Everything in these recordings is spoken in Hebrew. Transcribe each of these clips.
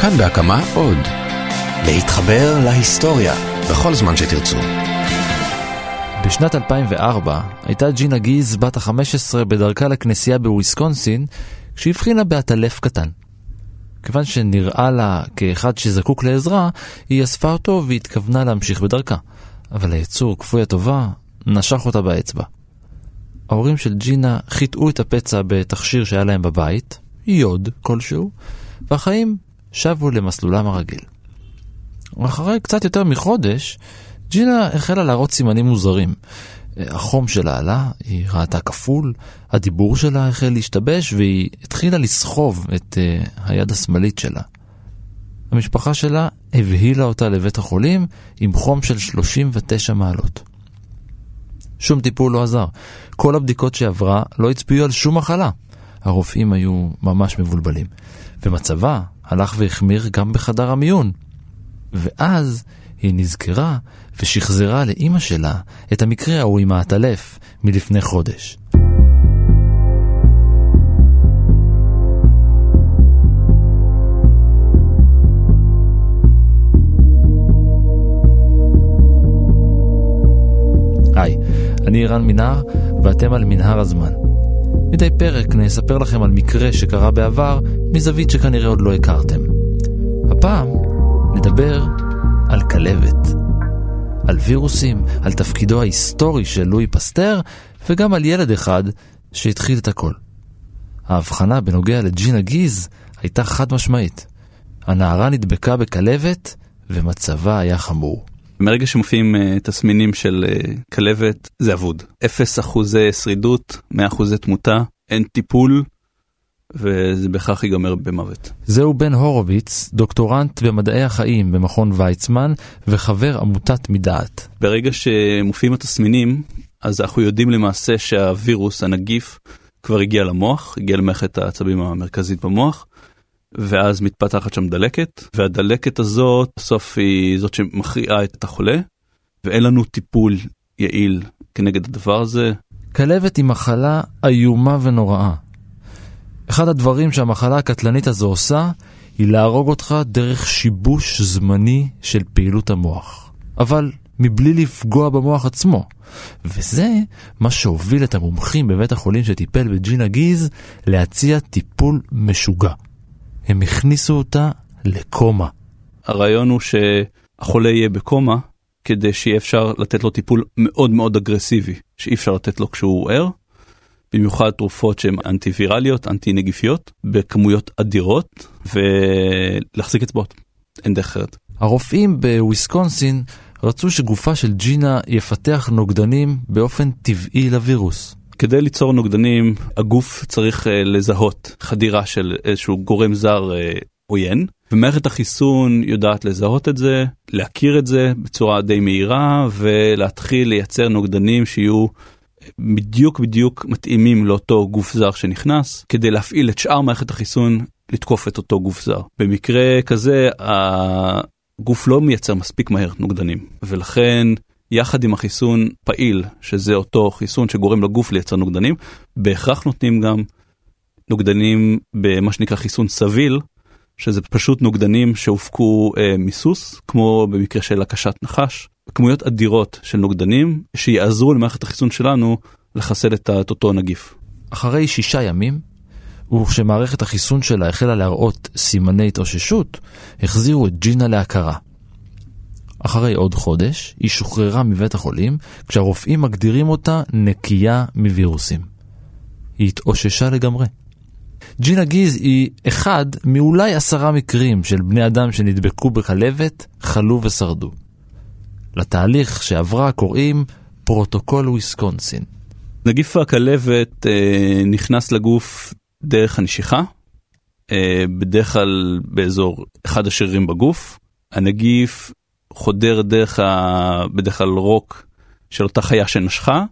כאן בהקמה עוד. להתחבר להיסטוריה בכל זמן שתרצו. בשנת 2004 הייתה ג'ינה גיז בת ה-15 בדרכה לכנסייה בוויסקונסין כשהבחינה בעטלף קטן. כיוון שנראה לה כאחד שזקוק לעזרה, היא אספה אותו והתכוונה להמשיך בדרכה. אבל היצור כפוי הטובה נשך אותה באצבע. ההורים של ג'ינה חיטאו את הפצע בתכשיר שהיה להם בבית, יוד כלשהו, והחיים שבו למסלולם הרגיל. אחרי קצת יותר מחודש, ג'ינה החלה להראות סימנים מוזרים. החום שלה עלה, היא ראתה כפול, הדיבור שלה החל להשתבש והיא התחילה לסחוב את uh, היד השמאלית שלה. המשפחה שלה הבהילה אותה לבית החולים עם חום של 39 מעלות. שום טיפול לא עזר. כל הבדיקות שעברה לא הצביעו על שום מחלה. הרופאים היו ממש מבולבלים. ומצבה הלך והחמיר גם בחדר המיון. ואז היא נזכרה ושחזרה לאימא שלה את המקרה ההוא עם העטלף מלפני חודש. היי, אני רן מנהר ואתם על מנהר הזמן. מדי פרק נספר לכם על מקרה שקרה בעבר מזווית שכנראה עוד לא הכרתם. הפעם נדבר על כלבת. על וירוסים, על תפקידו ההיסטורי של לואי פסטר, וגם על ילד אחד שהתחיל את הכל. ההבחנה בנוגע לג'ינה גיז הייתה חד משמעית. הנערה נדבקה בכלבת ומצבה היה חמור. מרגע שמופיעים uh, תסמינים של uh, כלבת זה אבוד. 0 אחוזי שרידות, 100 אחוזי תמותה, אין טיפול, וזה בהכרח ייגמר במוות. זהו בן הורוביץ, דוקטורנט במדעי החיים במכון ויצמן וחבר עמותת מדעת. ברגע שמופיעים התסמינים, אז אנחנו יודעים למעשה שהווירוס, הנגיף, כבר הגיע למוח, הגיע למערכת העצבים המרכזית במוח, ואז מתפתחת שם דלקת, והדלקת הזאת בסוף היא זאת שמכריעה את החולה, ואין לנו טיפול יעיל כנגד הדבר הזה. כלבת היא מחלה איומה ונוראה. אחד הדברים שהמחלה הקטלנית הזו עושה, היא להרוג אותך דרך שיבוש זמני של פעילות המוח. אבל מבלי לפגוע במוח עצמו. וזה מה שהוביל את המומחים בבית החולים שטיפל בג'ינה גיז להציע טיפול משוגע. הם הכניסו אותה לקומה. הרעיון הוא שהחולה יהיה בקומה כדי שיהיה אפשר לתת לו טיפול מאוד מאוד אגרסיבי, שאי אפשר לתת לו כשהוא ער. במיוחד תרופות שהן אנטי-וירליות, אנטי-נגיפיות, בכמויות אדירות, ולהחזיק אצבעות. אין דרך אחרת. הרופאים בוויסקונסין רצו שגופה של ג'ינה יפתח נוגדנים באופן טבעי לווירוס. כדי ליצור נוגדנים, הגוף צריך uh, לזהות חדירה של איזשהו גורם זר uh, עוין, ומערכת החיסון יודעת לזהות את זה, להכיר את זה בצורה די מהירה, ולהתחיל לייצר נוגדנים שיהיו בדיוק בדיוק מתאימים לאותו גוף זר שנכנס, כדי להפעיל את שאר מערכת החיסון לתקוף את אותו גוף זר. במקרה כזה, הגוף לא מייצר מספיק מהר נוגדנים, ולכן יחד עם החיסון פעיל, שזה אותו חיסון שגורם לגוף לייצר נוגדנים, בהכרח נותנים גם נוגדנים במה שנקרא חיסון סביל, שזה פשוט נוגדנים שהופקו אה, מסוס, כמו במקרה של הקשת נחש, כמויות אדירות של נוגדנים שיעזרו למערכת החיסון שלנו לחסל את, אותו נגיף. אחרי שישה ימים, וכשמערכת החיסון שלה החלה להראות סימני התאוששות, החזירו את ג'ינה להכרה. אחרי עוד חודש, היא שוחררה מבית החולים, כשהרופאים מגדירים אותה נקייה מווירוסים. היא התאוששה לגמרי. ג'ינה גיז היא אחד מאולי עשרה מקרים של בני אדם שנדבקו בכלבת, חלו ושרדו. לתהליך שעברה קוראים פרוטוקול וויסקונסין. נגיף הכלבת אה, נכנס לגוף דרך הנשיכה, אה, בדרך כלל באזור אחד השרירים בגוף. הנגיף חודר דרך ה... בדרך כלל רוק של אותה חיה שנשכה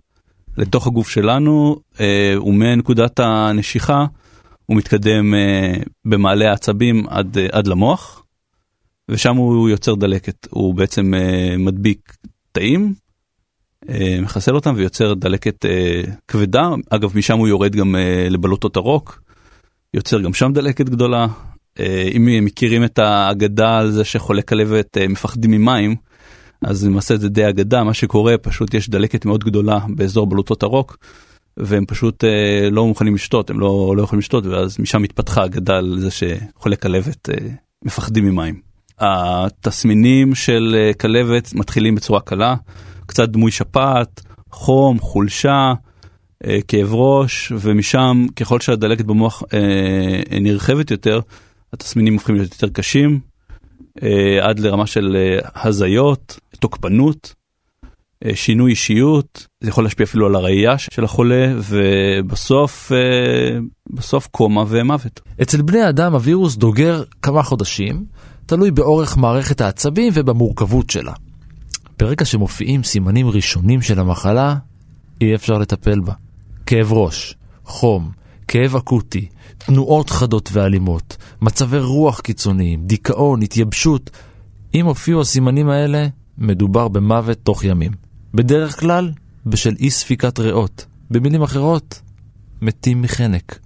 לתוך הגוף שלנו, אה, ומנקודת הנשיכה הוא מתקדם אה, במעלה העצבים עד, אה, עד למוח, ושם הוא יוצר דלקת, הוא בעצם אה, מדביק תאים, אה, מחסל אותם ויוצר דלקת אה, כבדה, אגב משם הוא יורד גם אה, לבלוטות הרוק, יוצר גם שם דלקת גדולה, אם מכירים את האגדה על זה שחולי כלבת אה, מפחדים ממים, אז למעשה זה די אגדה, מה שקורה פשוט יש דלקת מאוד גדולה באזור בלוטות הרוק, והם פשוט אה, לא מוכנים לשתות, הם לא, לא יכולים לשתות, ואז משם התפתחה אגדה על זה שחולי כלבת אה, מפחדים ממים. התסמינים של אה, כלבת מתחילים בצורה קלה, קצת דמוי שפעת, חום, חולשה, אה, כאב ראש, ומשם ככל שהדלקת במוח אה, נרחבת יותר, התסמינים הופכים להיות יותר קשים, עד לרמה של הזיות, תוקפנות, שינוי אישיות, זה יכול להשפיע אפילו על הראייה של החולה, ובסוף בסוף קומה ומוות. אצל בני אדם הווירוס דוגר כמה חודשים, תלוי באורך מערכת העצבים ובמורכבות שלה. ברגע שמופיעים סימנים ראשונים של המחלה, אי אפשר לטפל בה. כאב ראש, חום, כאב אקוטי, תנועות חדות ואלימות, מצבי רוח קיצוניים, דיכאון, התייבשות. אם הופיעו הסימנים האלה, מדובר במוות תוך ימים. בדרך כלל, בשל אי ספיקת ריאות. במילים אחרות, מתים מחנק.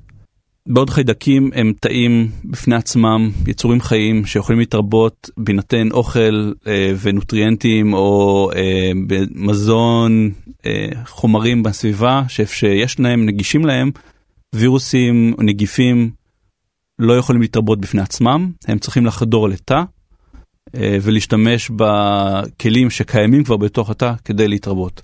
בעוד חיידקים הם תאים בפני עצמם, יצורים חיים שיכולים להתרבות בהינתן אוכל אה, ונוטריאנטים או אה, במזון, אה, חומרים בסביבה שיש להם, נגישים להם, וירוסים או נגיפים לא יכולים להתרבות בפני עצמם, הם צריכים לחדור לתא אה, ולהשתמש בכלים שקיימים כבר בתוך התא כדי להתרבות.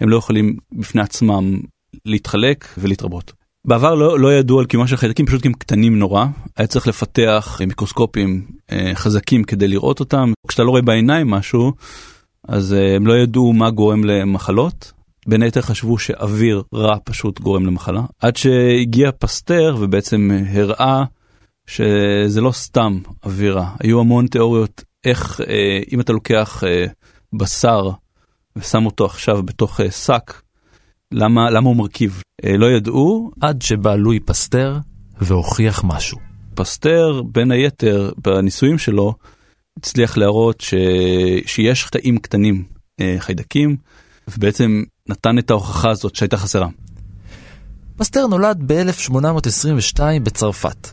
הם לא יכולים בפני עצמם להתחלק ולהתרבות. בעבר לא, לא ידעו על קיומם של חיידקים פשוט כי הם קטנים נורא, היה צריך לפתח מיקרוסקופים אה, חזקים כדי לראות אותם. כשאתה לא רואה בעיניים משהו, אז אה, הם לא ידעו מה גורם למחלות. בין היתר חשבו שאוויר רע פשוט גורם למחלה, עד שהגיע פסטר ובעצם הראה שזה לא סתם אוויר רע. היו המון תיאוריות איך אה, אם אתה לוקח אה, בשר ושם אותו עכשיו בתוך אה, שק, למה, למה הוא מרכיב? אה, לא ידעו. עד שבא לואי פסטר והוכיח משהו. פסטר, בין היתר, בניסויים שלו, הצליח להראות ש... שיש תאים קטנים, אה, חיידקים, ובעצם נתן את ההוכחה הזאת שהייתה חסרה. פסטר נולד ב-1822 בצרפת.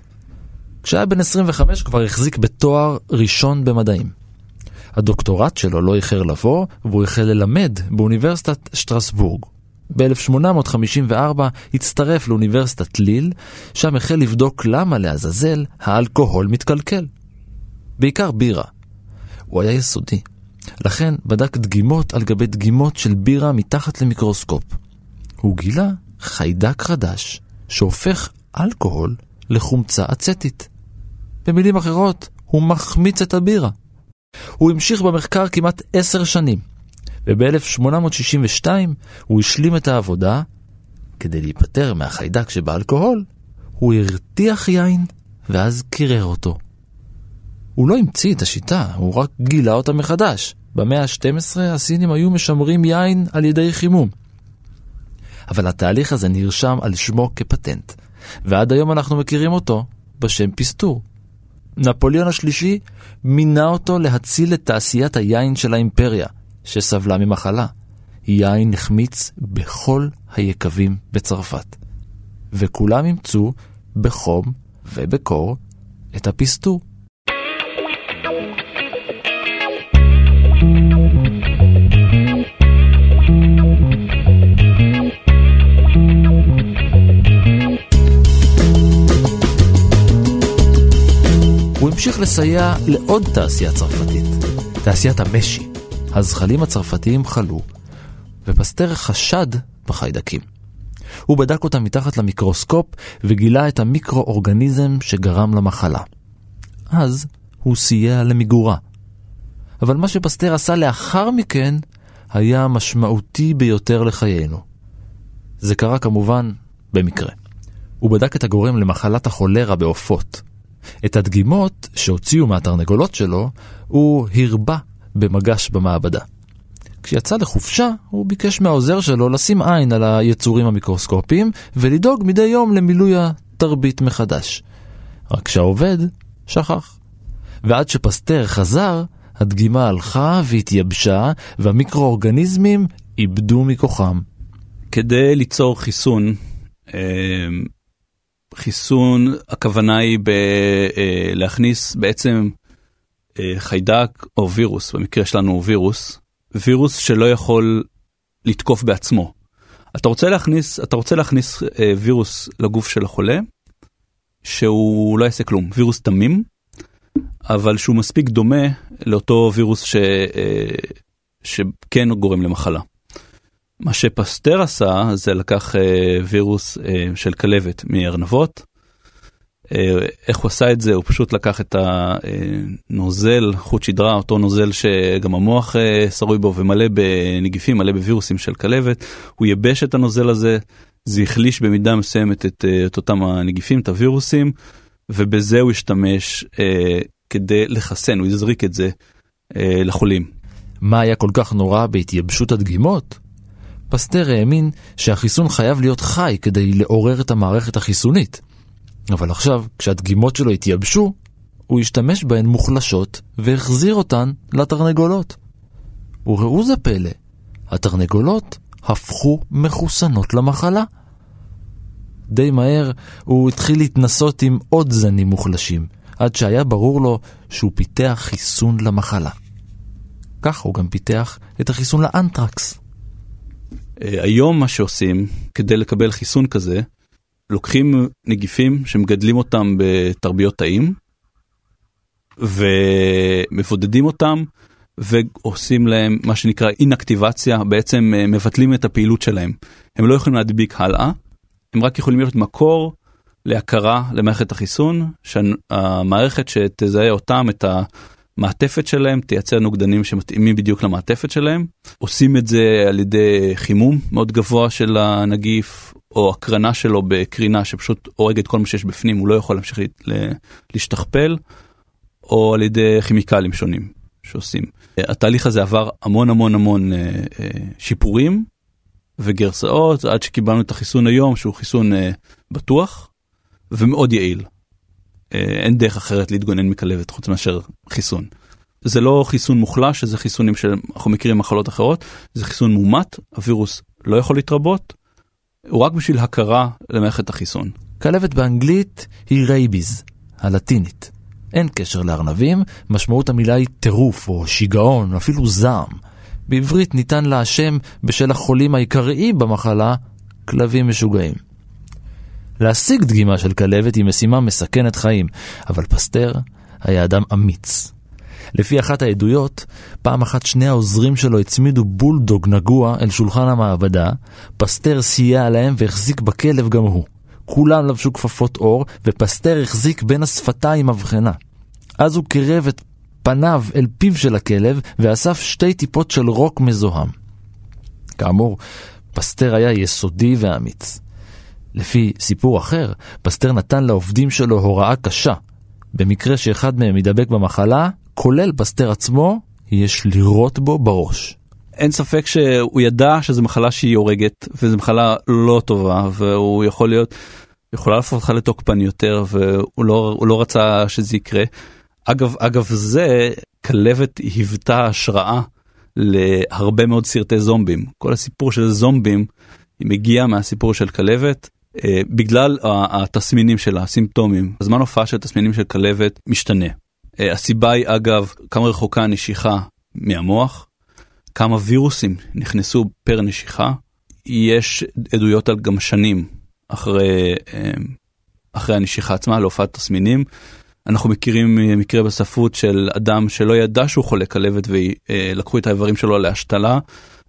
כשהיה בן 25 כבר החזיק בתואר ראשון במדעים. הדוקטורט שלו לא איחר לבוא, והוא החל ללמד באוניברסיטת שטרסבורג. ב-1854 הצטרף לאוניברסיטת ליל, שם החל לבדוק למה לעזאזל האלכוהול מתקלקל. בעיקר בירה. הוא היה יסודי, לכן בדק דגימות על גבי דגימות של בירה מתחת למיקרוסקופ. הוא גילה חיידק חדש שהופך אלכוהול לחומצה אצטית. במילים אחרות, הוא מחמיץ את הבירה. הוא המשיך במחקר כמעט עשר שנים, וב-1862 הוא השלים את העבודה. כדי להיפטר מהחיידק שבאלכוהול, הוא הרתיח יין ואז קירר אותו. הוא לא המציא את השיטה, הוא רק גילה אותה מחדש. במאה ה-12 הסינים היו משמרים יין על ידי חימום. אבל התהליך הזה נרשם על שמו כפטנט, ועד היום אנחנו מכירים אותו בשם פסטור. נפוליאון השלישי מינה אותו להציל את תעשיית היין של האימפריה, שסבלה ממחלה. יין נחמיץ בכל היקבים בצרפת. וכולם אימצו בחום ובקור את הפסטור. המשיך לסייע לעוד תעשייה צרפתית, תעשיית המשי. הזחלים הצרפתיים חלו, ופסטר חשד בחיידקים. הוא בדק אותם מתחת למיקרוסקופ וגילה את המיקרואורגניזם שגרם למחלה. אז הוא סייע למיגורה. אבל מה שפסטר עשה לאחר מכן היה משמעותי ביותר לחיינו. זה קרה כמובן במקרה. הוא בדק את הגורם למחלת החולרה בעופות. את הדגימות שהוציאו מהתרנגולות שלו הוא הרבה במגש במעבדה. כשיצא לחופשה, הוא ביקש מהעוזר שלו לשים עין על היצורים המיקרוסקופיים ולדאוג מדי יום למילוי התרבית מחדש. רק שהעובד שכח. ועד שפסטר חזר, הדגימה הלכה והתייבשה והמיקרואורגניזמים איבדו מכוחם. כדי ליצור חיסון, אה, חיסון, הכוונה היא ב, אה, להכניס בעצם אה, חיידק או וירוס, במקרה שלנו הוא וירוס, וירוס שלא יכול לתקוף בעצמו. אתה רוצה להכניס, אתה רוצה להכניס אה, וירוס לגוף של החולה, שהוא לא יעשה כלום, וירוס תמים, אבל שהוא מספיק דומה לאותו וירוס ש, אה, שכן גורם למחלה. מה שפסטר עשה זה לקח אה, וירוס אה, של כלבת מארנבות. אה, איך הוא עשה את זה? הוא פשוט לקח את הנוזל, חוט שדרה, אותו נוזל שגם המוח אה, שרוי בו ומלא בנגיפים, מלא בווירוסים של כלבת. הוא ייבש את הנוזל הזה, זה החליש במידה מסוימת את, אה, את אותם הנגיפים, את הווירוסים, ובזה הוא השתמש אה, כדי לחסן, הוא הזריק את זה אה, לחולים. מה היה כל כך נורא בהתייבשות הדגימות? פסטר האמין שהחיסון חייב להיות חי כדי לעורר את המערכת החיסונית. אבל עכשיו, כשהדגימות שלו התייבשו, הוא השתמש בהן מוחלשות והחזיר אותן לתרנגולות. וראו זה פלא, התרנגולות הפכו מחוסנות למחלה. די מהר הוא התחיל להתנסות עם עוד זנים מוחלשים, עד שהיה ברור לו שהוא פיתח חיסון למחלה. כך הוא גם פיתח את החיסון לאנטרקס. היום מה שעושים כדי לקבל חיסון כזה, לוקחים נגיפים שמגדלים אותם בתרביות תאים, ומבודדים אותם, ועושים להם מה שנקרא אינאקטיבציה, בעצם אה, מבטלים את הפעילות שלהם. הם לא יכולים להדביק הלאה, הם רק יכולים להיות מקור להכרה למערכת החיסון, שהמערכת שתזהה אותם, את המעטפת שלהם, תייצר נוגדנים שמתאימים בדיוק למעטפת שלהם. עושים את זה על ידי חימום מאוד גבוה של הנגיף, או הקרנה שלו בקרינה שפשוט הורגת כל מה שיש בפנים, הוא לא יכול להמשיך להשתכפל, או על ידי כימיקלים שונים שעושים. התהליך הזה עבר המון המון המון אה, אה, שיפורים וגרסאות עד שקיבלנו את החיסון היום שהוא חיסון אה, בטוח ומאוד יעיל. אין דרך אחרת להתגונן מכלבת חוץ מאשר חיסון. זה לא חיסון מוחלש, זה חיסונים שאנחנו מכירים מחלות אחרות, זה חיסון מומת, הווירוס לא יכול להתרבות, הוא רק בשביל הכרה למערכת החיסון. כלבת באנגלית היא rabies, הלטינית. אין קשר לארנבים, משמעות המילה היא טירוף או שיגעון, אפילו זעם. בעברית ניתן לה השם בשל החולים העיקריים במחלה, כלבים משוגעים. להשיג דגימה של כלבת היא משימה מסכנת חיים, אבל פסטר היה אדם אמיץ. לפי אחת העדויות, פעם אחת שני העוזרים שלו הצמידו בולדוג נגוע אל שולחן המעבדה, פסטר סייע להם והחזיק בכלב גם הוא. כולם לבשו כפפות עור, ופסטר החזיק בין השפתיים מבחנה. אז הוא קירב את פניו אל פיו של הכלב, ואסף שתי טיפות של רוק מזוהם. כאמור, פסטר היה יסודי ואמיץ. לפי סיפור אחר, פסטר נתן לעובדים שלו הוראה קשה. במקרה שאחד מהם ידבק במחלה, כולל פסטר עצמו, יש לירות בו בראש. אין ספק שהוא ידע שזו מחלה שהיא הורגת, וזו מחלה לא טובה, והוא יכול להיות, יכולה להפוך אותך לתוקפן יותר, והוא לא, לא רצה שזה יקרה. אגב, אגב זה, כלבת היוותה השראה להרבה מאוד סרטי זומבים. כל הסיפור של זומבים מגיע מהסיפור של כלבת. אה, בגלל התסמינים שלה, הסימפטומים, הזמן הופעה של תסמינים של כלבת משתנה. אה, הסיבה היא אגב כמה רחוקה הנשיכה מהמוח, כמה וירוסים נכנסו פר נשיכה, יש עדויות על גם שנים אחרי, אה, אחרי הנשיכה עצמה להופעת תסמינים. אנחנו מכירים מקרה בספרות של אדם שלא ידע שהוא חולה כלבת ולקחו את האיברים שלו להשתלה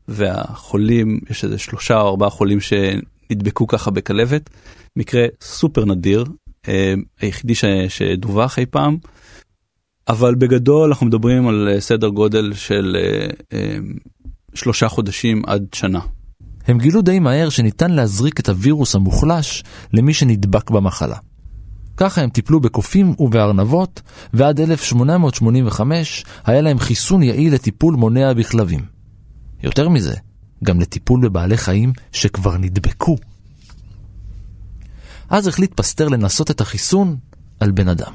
והחולים, יש איזה שלושה או ארבעה חולים שנדבקו ככה בכלבת, מקרה סופר נדיר, אה, היחידי שדווח אי פעם. אבל בגדול אנחנו מדברים על אה, סדר גודל של אה, שלושה חודשים עד שנה. הם גילו די מהר שניתן להזריק את הווירוס המוחלש למי שנדבק במחלה. ככה הם טיפלו בקופים ובארנבות, ועד 1885 היה להם חיסון יעיל לטיפול מונע בכלבים. יותר מזה, גם לטיפול בבעלי חיים שכבר נדבקו. אז החליט פסטר לנסות את החיסון על בן אדם.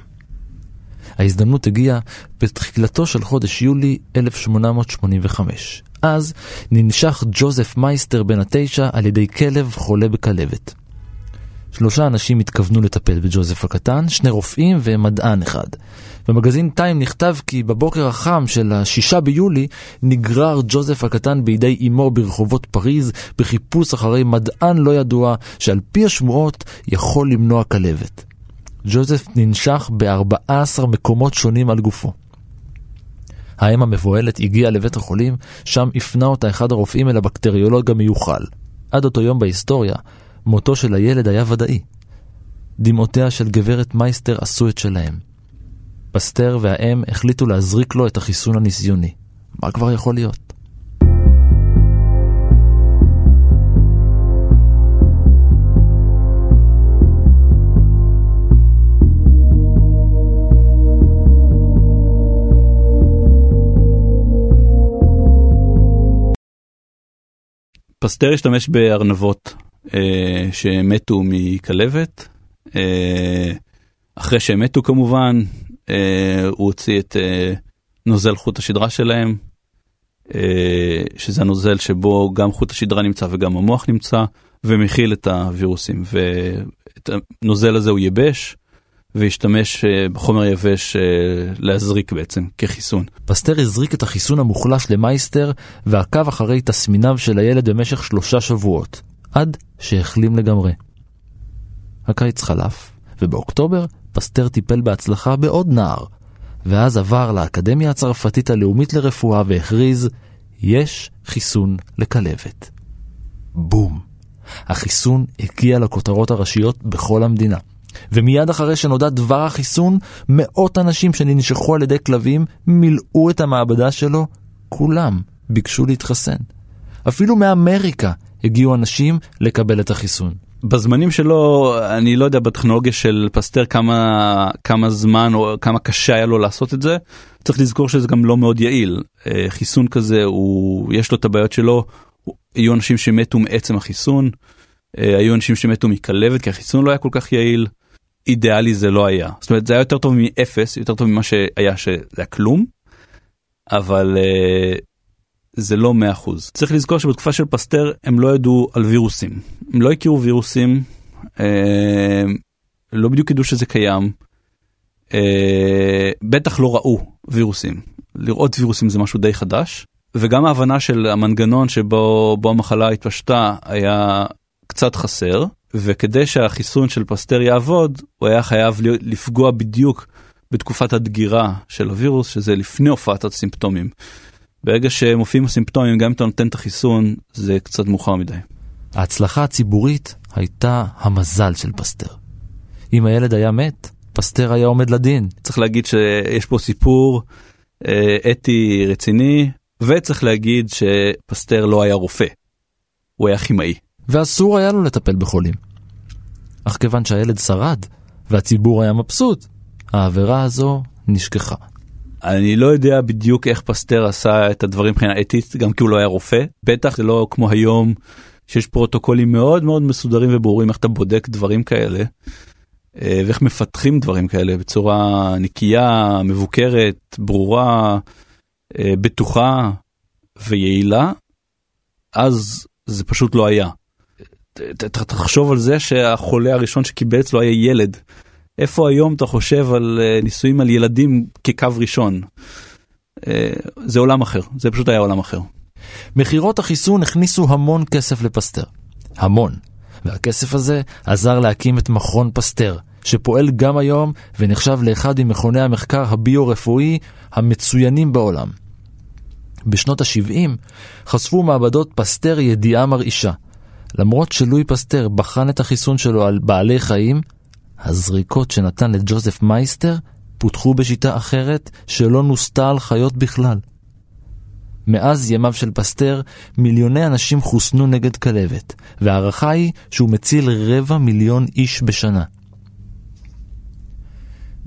ההזדמנות הגיעה בתחילתו של חודש יולי 1885. אז ננשך ג'וזף מייסטר בן התשע על ידי כלב חולה בכלבת. שלושה אנשים התכוונו לטפל בג'וזף הקטן, שני רופאים ומדען אחד. במגזין טיים נכתב כי בבוקר החם של השישה ביולי נגרר ג'וזף הקטן בידי אמו ברחובות פריז בחיפוש אחרי מדען לא ידוע שעל פי השמועות יכול למנוע כלבת. ג'וזף ננשך ב-14 מקומות שונים על גופו. האם המבוהלת הגיעה לבית החולים, שם הפנה אותה אחד הרופאים אל הבקטריולוג המיוחל. עד אותו יום בהיסטוריה, מותו של הילד היה ודאי. דמעותיה של גברת מייסטר עשו את שלהם. פסטר והאם החליטו להזריק לו את החיסון הניסיוני. מה כבר יכול להיות? פסטר השתמש בארנבות אה, שמתו מכלבת. אה, אחרי שהם מתו כמובן, הוא הוציא את אה, נוזל חוט השדרה שלהם, אה, שזה הנוזל שבו גם חוט השדרה נמצא וגם המוח נמצא, ומכיל את הווירוסים. ואת הנוזל הזה הוא ייבש, והשתמש אה, בחומר יבש אה, להזריק בעצם כחיסון. פסטר הזריק את החיסון המוחלש למייסטר ועקב אחרי תסמיניו של הילד במשך שלושה שבועות, עד שהחלים לגמרי. הקיץ חלף, ובאוקטובר פסטר טיפל בהצלחה בעוד נער, ואז עבר לאקדמיה הצרפתית הלאומית לרפואה והכריז, יש חיסון לכלבת. בום. החיסון הגיע לכותרות הראשיות בכל המדינה. ומיד אחרי שנודע דבר החיסון, מאות אנשים שננשכו על ידי כלבים מילאו את המעבדה שלו, כולם ביקשו להתחסן. אפילו מאמריקה הגיעו אנשים לקבל את החיסון. בזמנים שלו, אני לא יודע בטכנולוגיה של פסטר כמה, כמה זמן או כמה קשה היה לו לעשות את זה. צריך לזכור שזה גם לא מאוד יעיל. אה, חיסון כזה, הוא, יש לו את הבעיות שלו. היו אנשים שמתו מעצם החיסון, אה, היו אנשים שמתו מכלבת כי החיסון לא היה כל כך יעיל. אידיאלי זה לא היה. זאת אומרת זה היה יותר טוב מאפס, יותר טוב ממה שהיה שזה היה כלום. אבל uh, זה לא 100%. צריך לזכור שבתקופה של פסטר הם לא ידעו על וירוסים. הם לא הכירו וירוסים, uh, לא בדיוק ידעו שזה קיים. uh, בטח לא ראו וירוסים. לראות וירוסים זה משהו די חדש. וגם ההבנה של המנגנון שבו המחלה התפשטה היה קצת חסר. וכדי שהחיסון של פסטר יעבוד, הוא היה חייב לפגוע בדיוק בתקופת הדגירה של הווירוס, שזה לפני הופעת הסימפטומים. ברגע שמופיעים הסימפטומים, גם אם אתה נותן את החיסון, זה קצת מאוחר מדי. ההצלחה הציבורית הייתה המזל של פסטר. אם הילד היה מת, פסטר היה עומד לדין. צריך להגיד שיש פה סיפור אה, אתי רציני, וצריך להגיד שפסטר לא היה רופא, הוא היה כימאי. ואסור היה לו לטפל בחולים. אך כיוון שהילד שרד, והציבור היה מבסוט, העבירה הזו נשכחה. אני לא יודע בדיוק איך פסטר עשה את הדברים מבחינה אתית, גם כי הוא לא היה רופא. בטח זה לא כמו היום, שיש פרוטוקולים מאוד מאוד מסודרים וברורים איך אתה בודק דברים כאלה, אה, ואיך מפתחים דברים כאלה בצורה נקייה, מבוקרת, ברורה, אה, בטוחה ויעילה. אז זה פשוט לא היה. תחשוב על זה שהחולה הראשון שקיבל אצלו היה ילד. איפה היום אתה חושב על אה, ניסויים על ילדים כקו ראשון? אה, זה עולם אחר, זה פשוט היה עולם אחר. מכירות החיסון הכניסו המון כסף לפסטר. המון. והכסף הזה עזר להקים את מכון פסטר, שפועל גם היום ונחשב לאחד ממכוני המחקר הביו-רפואי המצוינים בעולם. בשנות ה-70 חשפו מעבדות פסטר ידיעה מרעישה. למרות שלואי פסטר בחן את החיסון שלו על בעלי חיים, הזריקות שנתן לג'וזף מייסטר פותחו בשיטה אחרת שלא נוסתה על חיות בכלל. מאז ימיו של פסטר, מיליוני אנשים חוסנו נגד כלבת, וההערכה היא שהוא מציל רבע מיליון איש בשנה.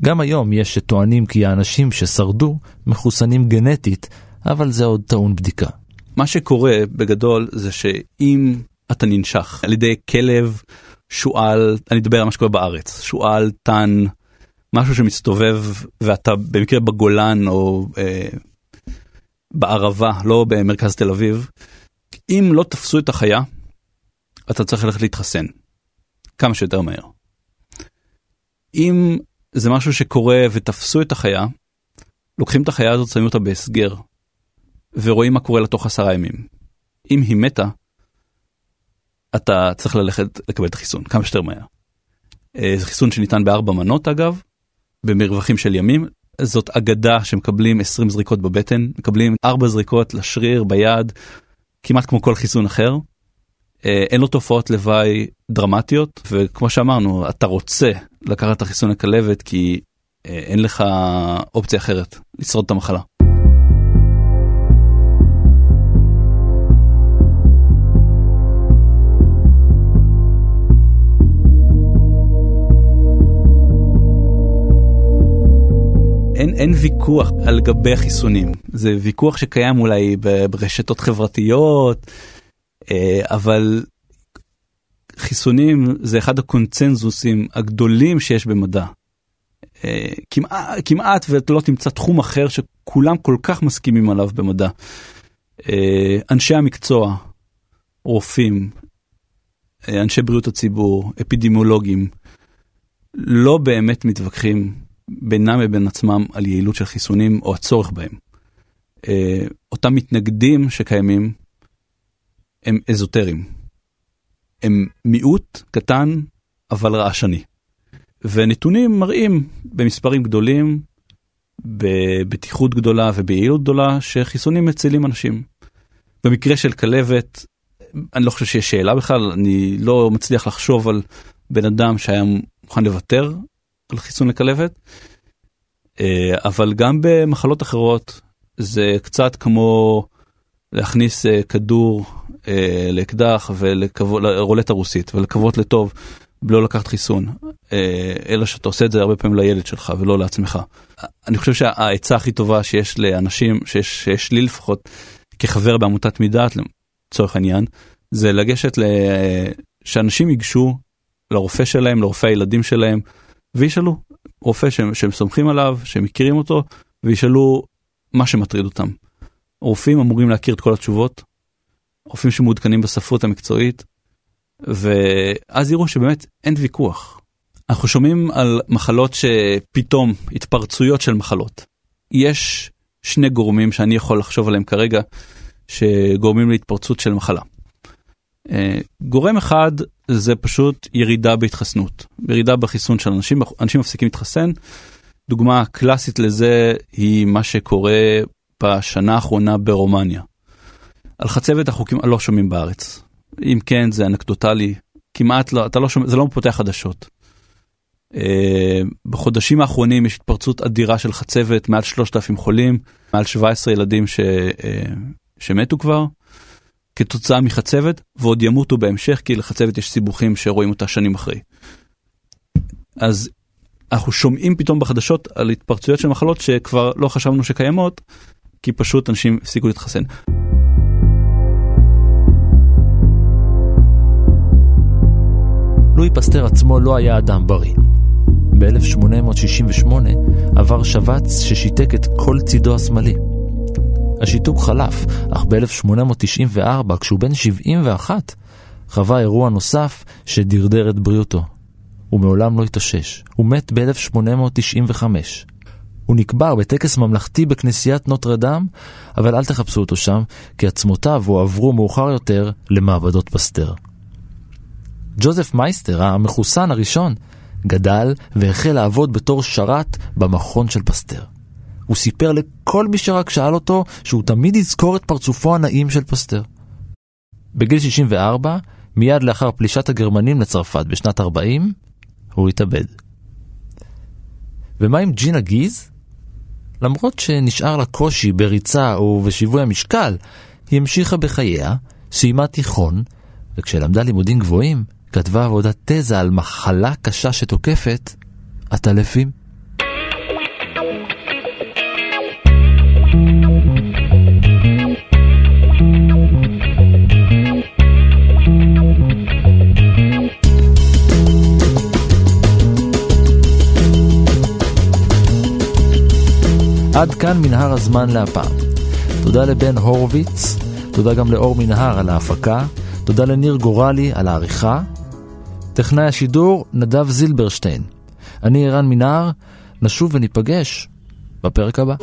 גם היום יש שטוענים כי האנשים ששרדו מחוסנים גנטית, אבל זה עוד טעון בדיקה. מה שקורה בגדול זה שאם אתה ננשך על ידי כלב, שועל, אני אדבר על מה שקורה בארץ, שועל, טן, משהו שמסתובב ואתה במקרה בגולן או אה, בערבה, לא במרכז תל אביב, אם לא תפסו את החיה, אתה צריך ללכת להתחסן. כמה שיותר מהר. אם זה משהו שקורה ותפסו את החיה, לוקחים את החיה הזאת, שמים אותה בהסגר, ורואים מה קורה לה תוך עשרה ימים. אם היא מתה, אתה צריך ללכת לקבל את החיסון כמה שיותר מהר. אה, זה חיסון שניתן בארבע מנות אגב, במרווחים של ימים. זאת אגדה שמקבלים 20 זריקות בבטן, מקבלים 4 זריקות לשריר, ביד, כמעט כמו כל חיסון אחר. אה, אין לו תופעות לוואי דרמטיות, וכמו שאמרנו, אתה רוצה לקחת את החיסון לכלבת כי אה, אין לך אופציה אחרת לשרוד את המחלה. אין, אין ויכוח על גבי החיסונים, זה ויכוח שקיים אולי ברשתות חברתיות, אה, אבל חיסונים זה אחד הקונצנזוסים הגדולים שיש במדע. אה, כמעט, כמעט ואתה לא תמצא תחום אחר שכולם כל כך מסכימים עליו במדע. אה, אנשי המקצוע, רופאים, אנשי בריאות הציבור, אפידמיולוגים, לא באמת מתווכחים בינם לבין עצמם על יעילות של חיסונים או הצורך בהם. אה, אותם מתנגדים שקיימים הם אזוטריים. הם מיעוט קטן אבל רעשני. ונתונים מראים במספרים גדולים, בבטיחות גדולה וביעילות גדולה, שחיסונים מצילים אנשים. במקרה של כלבת, אני לא חושב שיש שאלה בכלל, אני לא מצליח לחשוב על בן אדם שהיה מוכן לוותר על חיסון לכלבת, אה, אבל גם במחלות אחרות זה קצת כמו להכניס אה, כדור אה, לאקדח ולרולטה רוסית ולקוות לטוב בלא לקחת חיסון, אלא שאתה עושה את זה הרבה פעמים לילד שלך ולא לעצמך. אני חושב שהעצה הכי טובה שיש לאנשים, שיש, שיש לי לפחות כחבר בעמותת מידעת לצורך העניין, זה לגשת ל... שאנשים ייגשו לרופא שלהם, לרופא הילדים שלהם, וישאלו רופא שהם, שהם סומכים עליו, שהם מכירים אותו, וישאלו מה שמטריד אותם. רופאים אמורים להכיר את כל התשובות, רופאים שמעודכנים בספרות המקצועית, ואז יראו שבאמת אין ויכוח. אנחנו שומעים על מחלות שפתאום, התפרצויות של מחלות. יש שני גורמים שאני יכול לחשוב עליהם כרגע, שגורמים להתפרצות של מחלה. אה, גורם אחד זה פשוט ירידה בהתחסנות, ירידה בחיסון של אנשים, אנשים מפסיקים להתחסן. דוגמה קלאסית לזה היא מה שקורה בשנה האחרונה ברומניה. על חצבת כמעט לא שומעים בארץ. אם כן זה אנקדוטלי, כמעט לא, אתה לא שומע, זה לא פותח חדשות. Uh, בחודשים האחרונים יש התפרצות אדירה של חצבת, מעל 3,000 חולים, מעל 17 ילדים ש, uh, שמתו כבר. כתוצאה מחצבת ועוד ימותו בהמשך כי לחצבת יש סיבוכים שרואים אותה שנים אחרי. אז אנחנו שומעים פתאום בחדשות על התפרצויות של מחלות שכבר לא חשבנו שקיימות כי פשוט אנשים הפסיקו להתחסן. לואי פסטר עצמו לא היה אדם בריא. ב-1868 עבר שבץ ששיתק את כל צידו השמאלי. השיתוק חלף, אך ב-1894, כשהוא בן 71, חווה אירוע נוסף שדרדר את בריאותו. הוא מעולם לא התאושש. הוא מת ב-1895. הוא נקבר בטקס ממלכתי בכנסיית נוטרדם, אבל אל תחפשו אותו שם, כי עצמותיו הועברו מאוחר יותר למעבדות פסטר. ג'וזף מייסטר, המחוסן הראשון, גדל והחל לעבוד בתור שרת במכון של פסטר. הוא סיפר לכל מי שרק שאל אותו שהוא תמיד יזכור את פרצופו הנעים של פסטר. בגיל 64, מיד לאחר פלישת הגרמנים לצרפת בשנת 40, הוא התאבד. ומה עם ג'ינה גיז? למרות שנשאר לה קושי בריצה ובשיווי המשקל, היא המשיכה בחייה, סיימה תיכון, וכשלמדה לימודים גבוהים, כתבה עבודת תזה על מחלה קשה שתוקפת עטלפים. עד כאן מנהר הזמן להפעם. תודה לבן הורוביץ, תודה גם לאור מנהר על ההפקה, תודה לניר גורלי על העריכה. טכנאי השידור נדב זילברשטיין. אני ערן מנהר, נשוב וניפגש בפרק הבא.